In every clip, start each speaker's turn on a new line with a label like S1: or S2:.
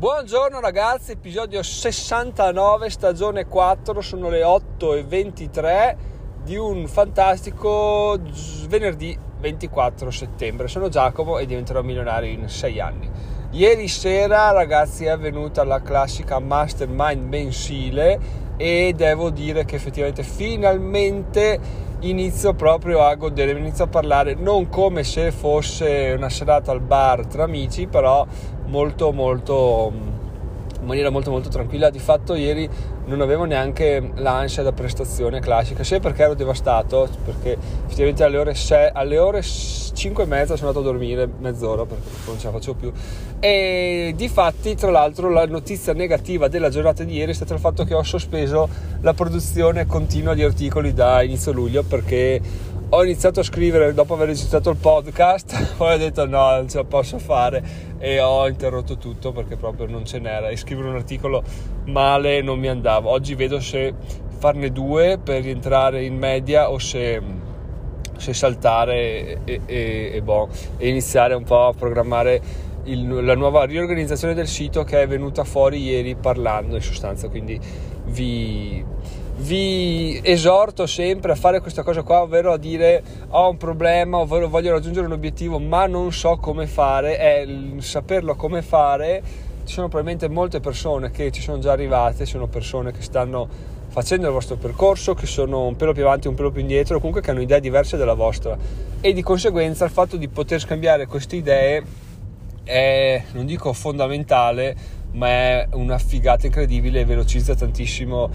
S1: Buongiorno ragazzi, episodio 69, stagione 4, sono le 8.23 di un fantastico venerdì 24 settembre. Sono Giacomo e diventerò milionario in 6 anni. Ieri sera ragazzi è avvenuta la classica mastermind mensile e devo dire che effettivamente finalmente inizio proprio a godere, inizio a parlare non come se fosse una serata al bar tra amici, però molto molto in maniera molto molto tranquilla. Di fatto ieri non avevo neanche l'ansia da prestazione classica sia perché ero devastato perché effettivamente alle ore, 6, alle ore 5 e mezza sono andato a dormire mezz'ora perché non ce la facevo più. E di fatti tra l'altro la notizia negativa della giornata di ieri è stato il fatto che ho sospeso la produzione continua di articoli da inizio luglio perché ho iniziato a scrivere dopo aver registrato il podcast, poi ho detto no, non ce la posso fare. E ho interrotto tutto perché proprio non ce n'era. E scrivere un articolo male non mi andava. Oggi vedo se farne due per rientrare in media o se, se saltare e, e, e, boh, e, iniziare un po' a programmare il, la nuova riorganizzazione del sito che è venuta fuori ieri parlando in sostanza, quindi vi vi esorto sempre a fare questa cosa qua, ovvero a dire ho un problema, ovvero voglio raggiungere un obiettivo ma non so come fare, è saperlo come fare. Ci sono probabilmente molte persone che ci sono già arrivate, sono persone che stanno facendo il vostro percorso, che sono un pelo più avanti, un pelo più indietro, comunque che hanno idee diverse dalla vostra e di conseguenza il fatto di poter scambiare queste idee è, non dico fondamentale, ma è una figata incredibile e velocizza tantissimo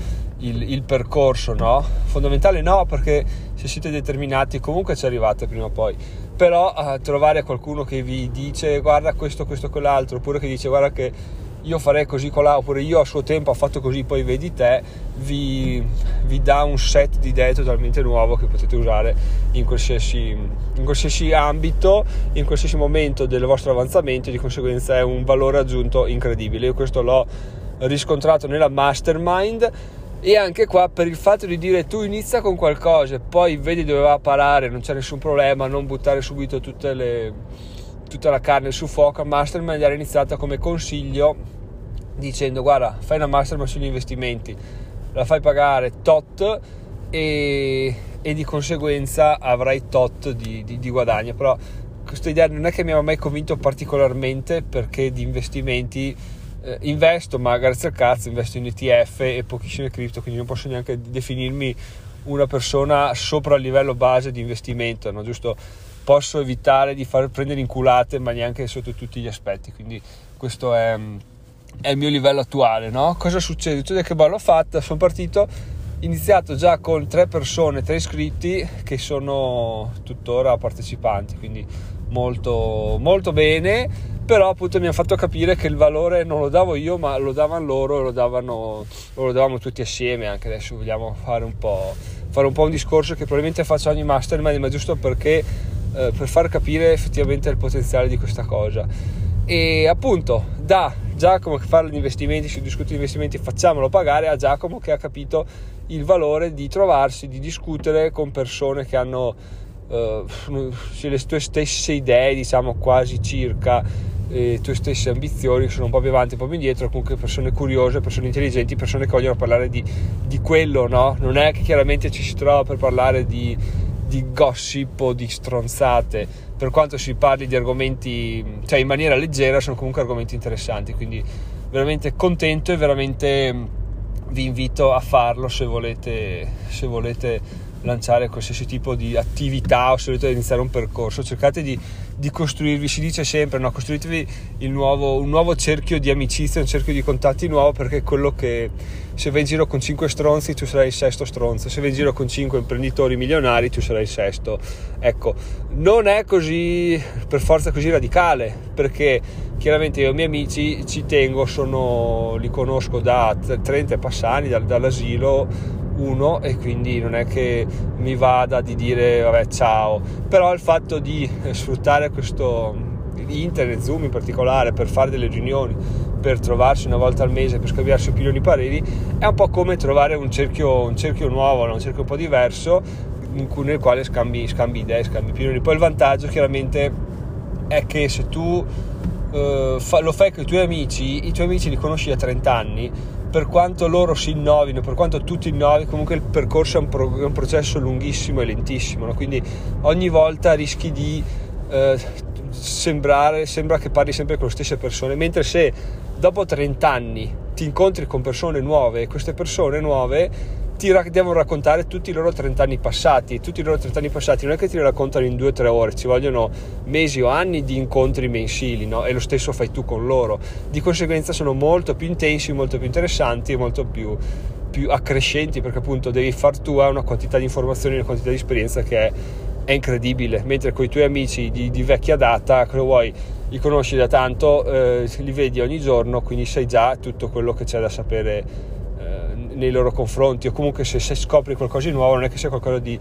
S1: il, il, percorso, no? Fondamentale no, perché se siete determinati comunque ci arrivate prima o poi. Però uh, trovare qualcuno che vi dice guarda questo, questo, quell'altro, oppure che dice guarda che io farei così colà, oppure io a suo tempo ho fatto così, poi vedi te, vi, vi dà un set di idee totalmente nuovo che potete usare in qualsiasi, in qualsiasi ambito, in qualsiasi momento del vostro avanzamento, di conseguenza è un valore aggiunto incredibile. Io questo l'ho riscontrato nella mastermind e anche qua per il fatto di dire tu inizia con qualcosa e poi vedi dove va a parare, non c'è nessun problema, non buttare subito le, tutta la carne sul fuoco, Mastermind era iniziata come consiglio dicendo guarda fai una mastermind sugli investimenti. La fai pagare tot e, e di conseguenza avrai tot di, di, di guadagno. Però questa idea non è che mi abbia mai convinto particolarmente perché di investimenti eh, investo ma grazie al cazzo investo in ETF e pochissime cripto quindi non posso neanche definirmi una persona sopra il livello base di investimento no? giusto posso evitare di far prendere inculate ma neanche sotto tutti gli aspetti quindi questo è è il mio livello attuale, no? Cosa succede? Succede che l'ho fatta, sono partito, iniziato già con tre persone, tre iscritti che sono tuttora partecipanti, quindi molto, molto bene, però appunto mi ha fatto capire che il valore non lo davo io, ma lo davano loro, lo davano, lo davamo tutti assieme, anche adesso vogliamo fare un po', fare un, po un discorso che probabilmente faccio ogni mastermind, ma giusto perché eh, per far capire effettivamente il potenziale di questa cosa. E appunto da Giacomo che parla di investimenti, si discute di investimenti, facciamolo pagare a Giacomo che ha capito il valore di trovarsi, di discutere con persone che hanno uh, le tue stesse idee, diciamo quasi circa le tue stesse ambizioni, sono un po' più avanti, un po' più indietro, comunque persone curiose, persone intelligenti, persone che vogliono parlare di, di quello, no? Non è che chiaramente ci si trova per parlare di, di gossip o di stronzate, per quanto si parli di argomenti, cioè in maniera leggera, sono comunque argomenti interessanti, quindi veramente contento e veramente mm, vi invito a farlo se volete, se volete lanciare qualsiasi tipo di attività o se volete iniziare un percorso, cercate di, di costruirvi, si dice sempre, no? costruitevi nuovo, un nuovo cerchio di amicizia, un cerchio di contatti nuovo perché è quello che se vai in giro con 5 stronzi tu sarai il sesto stronzo, se vai in giro con 5 imprenditori milionari tu sarai il sesto. Ecco, non è così per forza così radicale perché chiaramente io e i miei amici ci tengo, sono, li conosco da 30 passani, dall'asilo uno e quindi non è che mi vada di dire vabbè ciao. Però il fatto di sfruttare questo internet zoom in particolare per fare delle riunioni per trovarsi una volta al mese per scambiarsi opinioni e pareri è un po' come trovare un cerchio, un cerchio nuovo un cerchio un po' diverso cui, nel quale scambi, scambi idee scambi opinioni. Poi il vantaggio chiaramente è che se tu uh, fa, lo fai con i tuoi amici, i tuoi amici li conosci da 30 anni, per quanto loro si innovino, per quanto tu ti innovi, comunque il percorso è un, pro, è un processo lunghissimo e lentissimo, no? quindi ogni volta rischi di uh, sembrare, sembra che parli sempre con le stesse persone, mentre se dopo 30 anni ti incontri con persone nuove queste persone nuove ti devono raccontare tutti i loro 30 anni passati. Tutti i loro 30 anni passati non è che ti li raccontano in 2-3 ore, ci vogliono mesi o anni di incontri mensili, no? E lo stesso fai tu con loro. Di conseguenza sono molto più intensi, molto più interessanti e molto più, più accrescenti perché appunto devi far tua una quantità di informazioni, una quantità di esperienza che è, è incredibile. Mentre con i tuoi amici di, di vecchia data, cosa vuoi? Li conosci da tanto, eh, li vedi ogni giorno, quindi sai già tutto quello che c'è da sapere nei loro confronti o comunque se, se, scopri qualcosa di nuovo non è che sia qualcosa di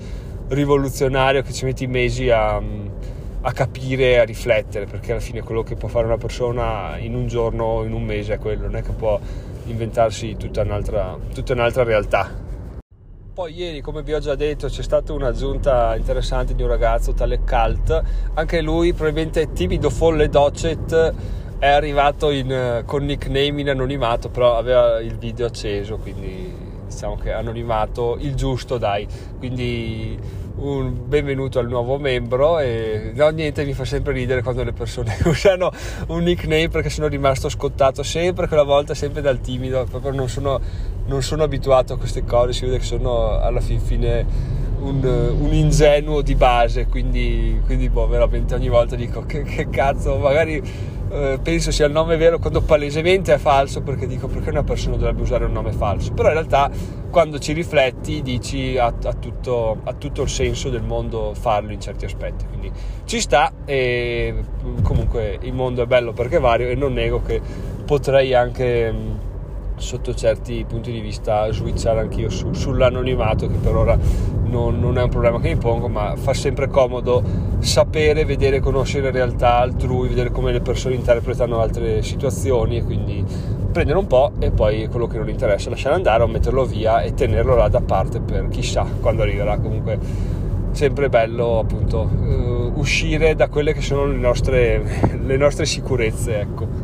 S1: rivoluzionario che ci metti mesi a, a capire, a riflettere perché alla fine quello che può fare una persona in un giorno o in un mese è quello, non è che può inventarsi tutta un'altra, tutta un'altra realtà. Poi ieri, come vi ho già detto, c'è stata un'aggiunta interessante di un ragazzo tale Cult, anche lui probabilmente timido, folle, docet, è arrivato in, con nickname in anonimato, però aveva il video acceso, quindi diciamo che anonimato il giusto, dai. Quindi un benvenuto al nuovo membro e no niente mi fa sempre ridere quando le persone usano un nickname perché sono rimasto scottato sempre quella volta sempre dal timido proprio non sono, non sono abituato a queste cose si vede che sono alla fin fine un, un ingenuo di base quindi, quindi boh, veramente ogni volta dico che, che cazzo magari eh, penso sia il nome vero quando palesemente è falso perché dico perché una persona dovrebbe usare un nome falso? Però in realtà quando ci rifletti dici ha, ha, tutto, ha tutto, il senso del mondo farlo in certi aspetti. Quindi ci sta e comunque il mondo è bello perché è vario e non nego che potrei anche sotto certi punti di vista switchare anch'io su, sull'anonimato che per ora non, non, è un problema che mi pongo ma fa sempre comodo sapere, vedere, conoscere realtà altrui vedere come le persone interpretano altre situazioni e quindi prendere un po' e poi quello che non interessa lasciare andare o metterlo via e tenerlo là da parte per chissà quando arriverà. Comunque sempre bello appunto uh, uscire da quelle che sono le nostre, le nostre sicurezze ecco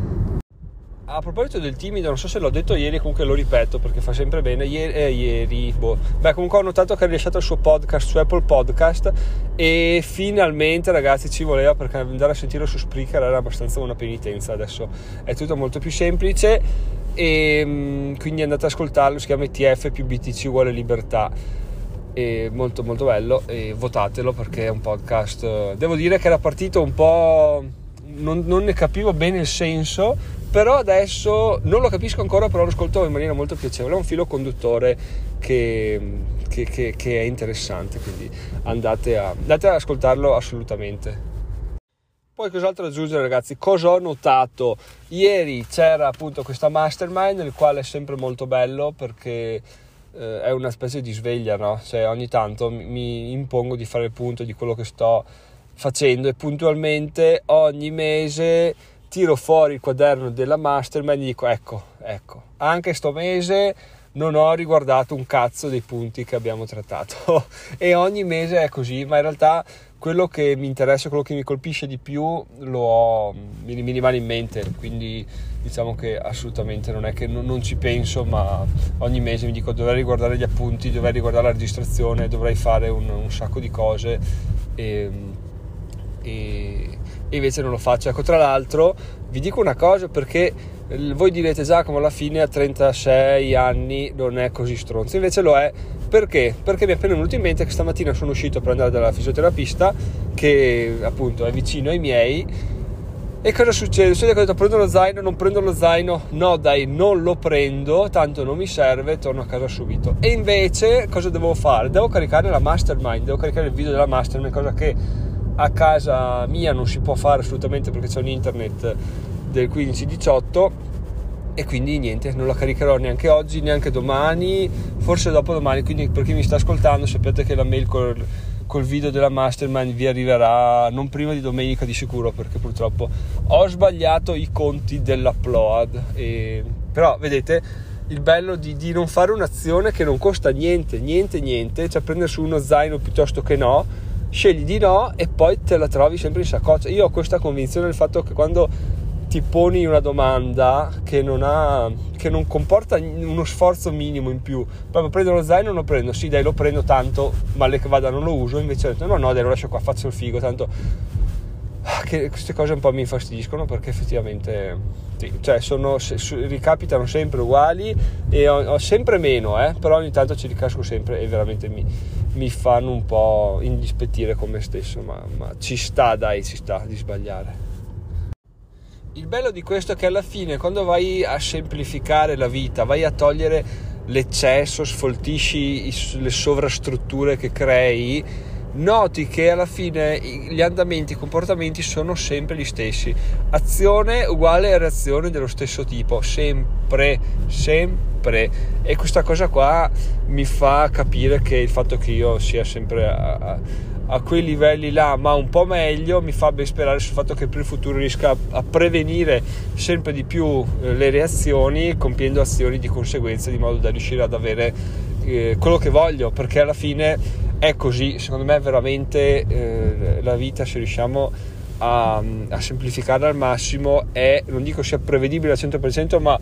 S1: a proposito del timido, non so se l'ho detto ieri, comunque lo ripeto perché fa sempre bene. Ieri, eh, ieri boh. Beh, comunque ho notato che ha rilasciato il suo podcast su Apple Podcast e finalmente, ragazzi, ci voleva perché andare a sentirlo su Spreaker era abbastanza una penitenza. Adesso è tutto molto più semplice e mm, quindi andate ad ascoltarlo. Si chiama ETF più BTC uguale libertà. È molto molto bello e votatelo perché è un podcast. Devo dire che era partito un po'. Non, non ne capivo bene il senso però adesso non lo capisco ancora, però lo ascolto in maniera molto piacevole, è un filo conduttore che, che, che, che è interessante, quindi andate, a, andate ad ascoltarlo assolutamente. Poi cos'altro aggiungere ragazzi? Cosa ho notato? Ieri c'era appunto questa mastermind, il quale è sempre molto bello perché eh, è una specie di sveglia, no? Cioè ogni tanto mi impongo di fare il punto di quello che sto facendo e puntualmente ogni mese tiro fuori il quaderno della mastermind e dico ecco, ecco, anche sto mese non ho riguardato un cazzo dei punti che abbiamo trattato. E ogni mese è così, ma in realtà quello che mi interessa, quello che mi colpisce di più lo ho, mi, rimane in mente, quindi diciamo che assolutamente non è che non, non, ci penso, ma ogni mese mi dico dovrei riguardare gli appunti, dovrei riguardare la registrazione, dovrei fare un, un sacco di cose. E, e invece non lo faccio. Ecco, tra l'altro vi dico una cosa perché voi direte Giacomo alla fine a 36 anni non è così stronzo, invece lo è perché? Perché mi è appena venuto in mente che stamattina sono uscito per andare dalla fisioterapista che appunto è vicino ai miei e cosa succede? Succede che ho detto prendo lo zaino, non prendo lo zaino, no dai, non lo prendo, tanto non mi serve, torno a casa subito. E invece cosa devo fare? Devo caricare la mastermind, devo caricare il video della mastermind, cosa che a casa mia non si può fare assolutamente perché c'è un internet del 15-18 e quindi niente, non la caricherò neanche oggi, neanche domani, forse dopodomani, quindi per chi mi sta ascoltando sapete che la mail col, col video della mastermind vi arriverà non prima di domenica di sicuro perché purtroppo ho sbagliato i conti dell'upload, e, però vedete il bello di, di non fare un'azione che non costa niente, niente, niente, cioè prendersi uno zaino piuttosto che no, scegli di no e poi te la trovi sempre in saccoccia. Io ho questa convinzione del fatto che quando ti poni una domanda che non, ha, che non comporta uno sforzo minimo in più. Proprio prendo lo zaino o lo prendo? Sì, dai, lo prendo tanto, male che vada non lo uso. Invece ho detto no, no, dai, lo lascio qua, faccio il figo, tanto ah, che queste cose un po' mi infastidiscono perché effettivamente sì, cioè sono, ricapitano sempre uguali e ho, ho, sempre meno, eh, però ogni tanto ci ricasco sempre e veramente mi, mi fanno un po' indispettire con me stesso, ma, ma ci sta, dai, ci sta di sbagliare. Il bello di questo è che alla fine quando vai a semplificare la vita, vai a togliere l'eccesso, sfoltisci le sovrastrutture che crei, noti che alla fine gli andamenti, i comportamenti sono sempre gli stessi. Azione uguale a reazione dello stesso tipo, sempre, sempre. E questa cosa qua mi fa capire che il fatto che io sia sempre a, a quei livelli là, ma un po' meglio, mi fa ben sperare sul fatto che per il futuro riesca a, prevenire sempre di più eh, le reazioni, compiendo azioni di conseguenza, di modo da riuscire ad avere eh, quello che voglio, perché alla fine è così, secondo me veramente eh, la vita se riusciamo a, a semplificarla al massimo è, non dico sia prevedibile al 100%, ma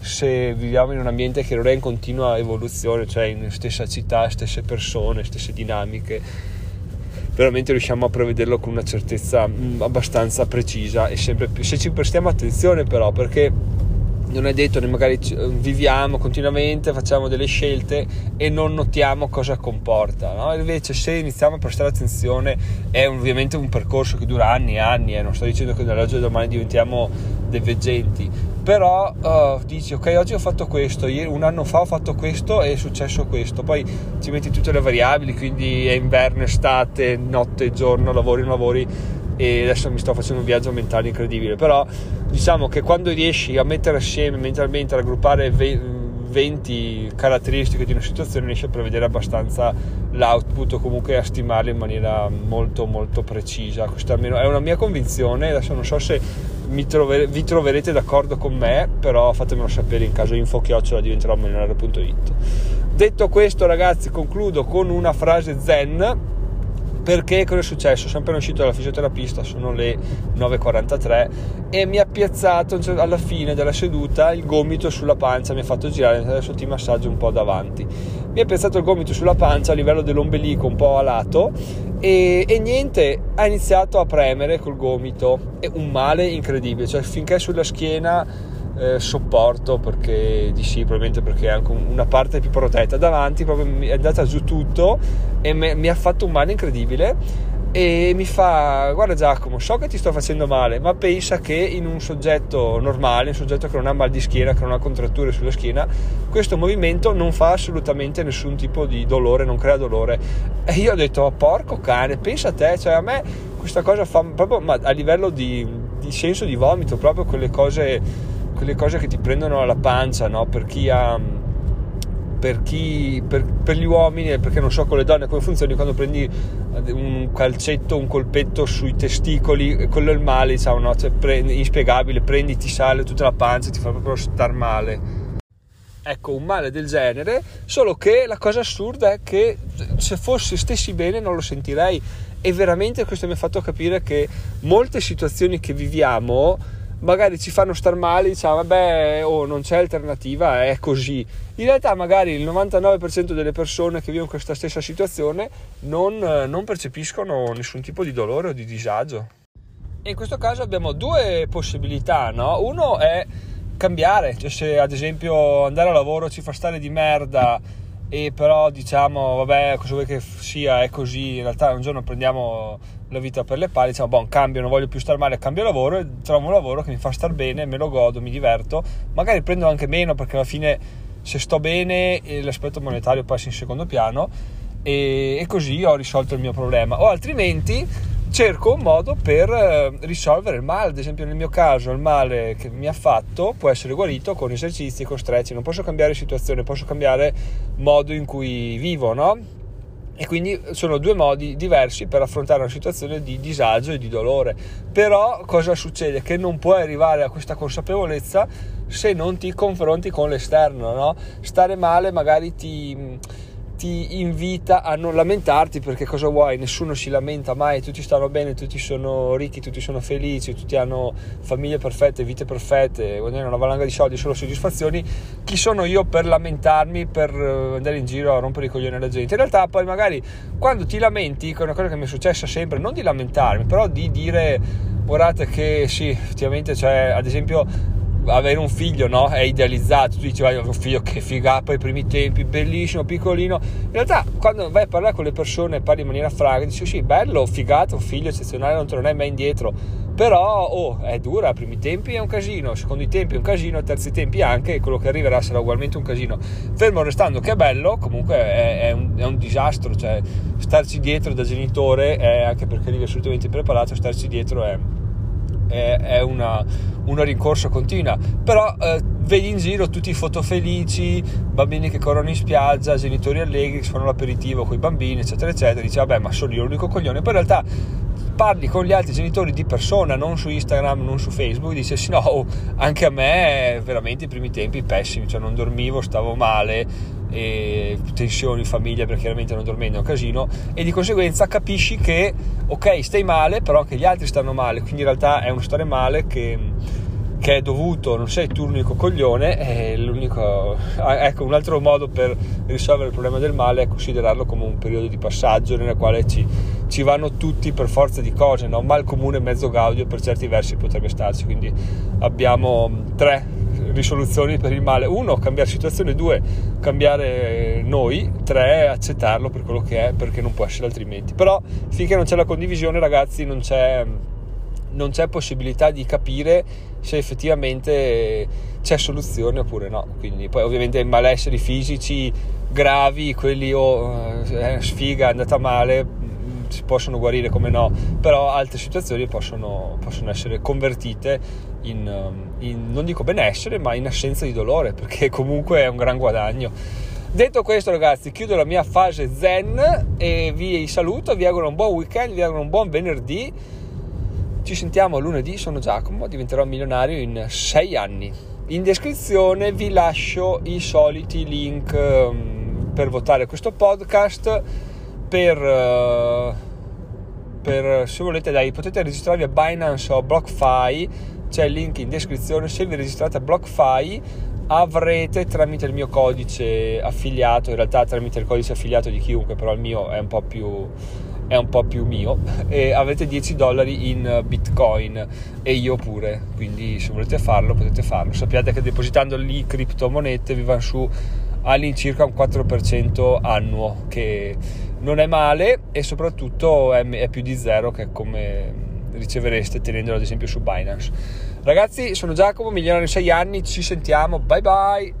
S1: se viviamo in un ambiente che non è in continua evoluzione, cioè in stessa città, stesse persone, stesse dinamiche, veramente riusciamo a prevederlo con una certezza mm, abbastanza precisa e sempre più se ci prestiamo attenzione però perché non è detto, noi magari viviamo continuamente, facciamo delle scelte e non notiamo cosa comporta. No? Invece, se iniziamo a prestare attenzione, è ovviamente un percorso che dura anni e anni. Eh? Non sto dicendo che dall'oggi al domani diventiamo dei veggenti, però uh, dici ok oggi ho fatto questo, ieri, un anno fa ho fatto questo e è successo questo, poi ci metti tutte le variabili, quindi è inverno, estate, notte, giorno, lavori, lavori e adesso mi sto facendo un viaggio mentale incredibile, però diciamo che quando riesci a mettere assieme mentalmente, a raggruppare 20 caratteristiche di una situazione riesci a prevedere abbastanza l'output o comunque a stimarle in maniera molto molto precisa. Questa almeno è una mia convinzione. Adesso non so se trovere, vi troverete d'accordo con me però fatemelo sapere in caso info chiocciola diventerò milionario.it detto questo ragazzi concludo con una frase zen perché cosa è successo? Sono appena uscito dalla fisioterapista, sono le 9.43 e mi ha piazzato alla fine della seduta il gomito sulla pancia, mi ha fatto girare, adesso ti massaggio un po' davanti. Mi ha piazzato il gomito sulla pancia a livello dell'ombelico un po' a lato e, e niente, ha iniziato a premere col gomito, è un male incredibile, cioè finché sulla schiena eh, sopporto perché di sì, probabilmente perché è anche una parte più protetta. Davanti proprio mi è andata giù tutto e me, mi ha fatto un male incredibile e mi fa guarda Giacomo so che ti sto facendo male ma pensa che in un soggetto normale un soggetto che non ha mal di schiena che non ha contratture sulla schiena questo movimento non fa assolutamente nessun tipo di dolore non crea dolore e io ho detto oh, porco cane pensa a te cioè a me questa cosa fa proprio ma a livello di, di senso di vomito proprio quelle cose quelle cose che ti prendono alla pancia, no? Per chi ha per, chi, per, per, gli uomini e perché non so con le donne come funzioni quando prendi un calcetto, un colpetto sui testicoli, quello è il male, diciamo, no? cioè, prendi, inspiegabile, prendi, ti sale tutta la pancia, ti fa proprio star male. Ecco, un male del genere, solo che la cosa assurda è che se fossi stessi bene non lo sentirei e veramente questo mi ha fatto capire che molte situazioni che viviamo magari ci fanno star male, diciamo vabbè, oh, non c'è alternativa, è così. In realtà magari il 99% delle persone che vivono questa stessa situazione non, non percepiscono nessun tipo di dolore o di disagio. E in questo caso abbiamo due possibilità, no? Uno è cambiare, cioè se ad esempio andare a lavoro ci fa stare di merda e però diciamo vabbè cosa vuoi che sia è così in realtà un giorno prendiamo la vita per le palle diciamo boh cambio non voglio più star male cambio lavoro e trovo un lavoro che mi fa star bene me lo godo mi diverto magari prendo anche meno perché alla fine se sto bene l'aspetto monetario passa in secondo piano e, e così ho risolto il mio problema o altrimenti cerco un modo per eh, risolvere il male. Ad esempio, nel mio caso, il male che mi ha fatto può essere guarito con esercizi, con stretching. Non posso cambiare situazione, posso cambiare modo in cui vivo, no? E quindi sono due modi diversi per affrontare una situazione di disagio e di dolore. Però cosa succede? Che non puoi arrivare a questa consapevolezza se non ti confronti con l'esterno, no? Stare male magari ti ti invita a non lamentarti perché cosa vuoi? Nessuno si lamenta mai, tutti stanno bene, tutti sono ricchi, tutti sono felici, tutti hanno famiglie perfette, vite perfette, guadagnano una valanga di soldi, solo soddisfazioni. Chi sono io per lamentarmi, per eh, andare in giro a rompere i coglioni alla gente? In realtà poi magari quando ti lamenti, che è una cosa che mi è successa sempre, non di lamentarmi, però di dire guardate che sì, effettivamente c'è, ad esempio avere un figlio no? è idealizzato, tu dici vai un figlio che figata ai primi tempi, bellissimo, piccolino, in realtà quando vai a parlare con le persone parli in maniera franca, dici sì bello, figato, un figlio eccezionale, non tornerai mai indietro, però oh, è dura, ai primi tempi è un casino, secondi tempi è un casino, ai terzi tempi anche, e quello che arriverà sarà ugualmente un casino, fermo restando che è bello, comunque è, è, un, è un, disastro, cioè starci dietro da genitore, è, anche perché arrivi assolutamente preparato, starci dietro è è, una, una, rincorsa continua. Però eh, vedi in giro tutti i foto felici, bambini che corrono in spiaggia, genitori allegri che fanno l'aperitivo con i bambini, eccetera, eccetera. Dici, vabbè, ma sono io l'unico coglione. Poi in realtà parli con gli altri genitori di persona, non su Instagram, non su Facebook, dice sì no, anche a me veramente i primi tempi pessimi, cioè non dormivo, stavo male, tensioni, famiglia perché chiaramente non dormendo è un casino e di conseguenza capisci che ok stai male però anche gli altri stanno male quindi in realtà è uno stare male che, che è dovuto non sei tu l'unico coglione è l'unico ecco un altro modo per risolvere il problema del male è considerarlo come un periodo di passaggio nel quale ci, ci vanno tutti per forza di cose no? mal comune mezzo gaudio per certi versi potrebbe starci quindi abbiamo tre risoluzioni per il male. Uno, cambiare situazione, due, cambiare noi, tre, accettarlo per quello che è, perché non può essere altrimenti. Però finché non c'è la condivisione, ragazzi, non c'è, non c'è possibilità di capire se effettivamente c'è soluzione oppure no. Quindi poi ovviamente malesseri fisici gravi, quelli o oh, eh, sfiga, è andata male, si possono guarire come no, però altre situazioni possono, possono essere convertite in, um, in, non dico benessere, ma in assenza di dolore, perché comunque è un gran guadagno. Detto questo ragazzi, chiudo la mia fase zen e vi saluto, vi auguro un buon weekend, vi auguro un buon venerdì. Ci sentiamo lunedì, sono Giacomo, diventerò milionario in sei anni. In descrizione vi lascio i soliti link um, per votare questo podcast per, uh, per, se volete dai, potete registrarvi a Binance o BlockFi c'è il link in descrizione se vi registrate a BlockFi avrete tramite il mio codice affiliato in realtà tramite il codice affiliato di chiunque però il mio è un po' più è un po' più mio e avete 10 dollari in bitcoin e io pure quindi se volete farlo potete farlo. Sappiate che depositando lì criptomonete vi vanno su all'incirca un 4% annuo che non è male e soprattutto è, è più di zero che come ricevereste tenendolo ad esempio su Binance. Ragazzi sono Giacomo milionario in 6 anni ci sentiamo bye bye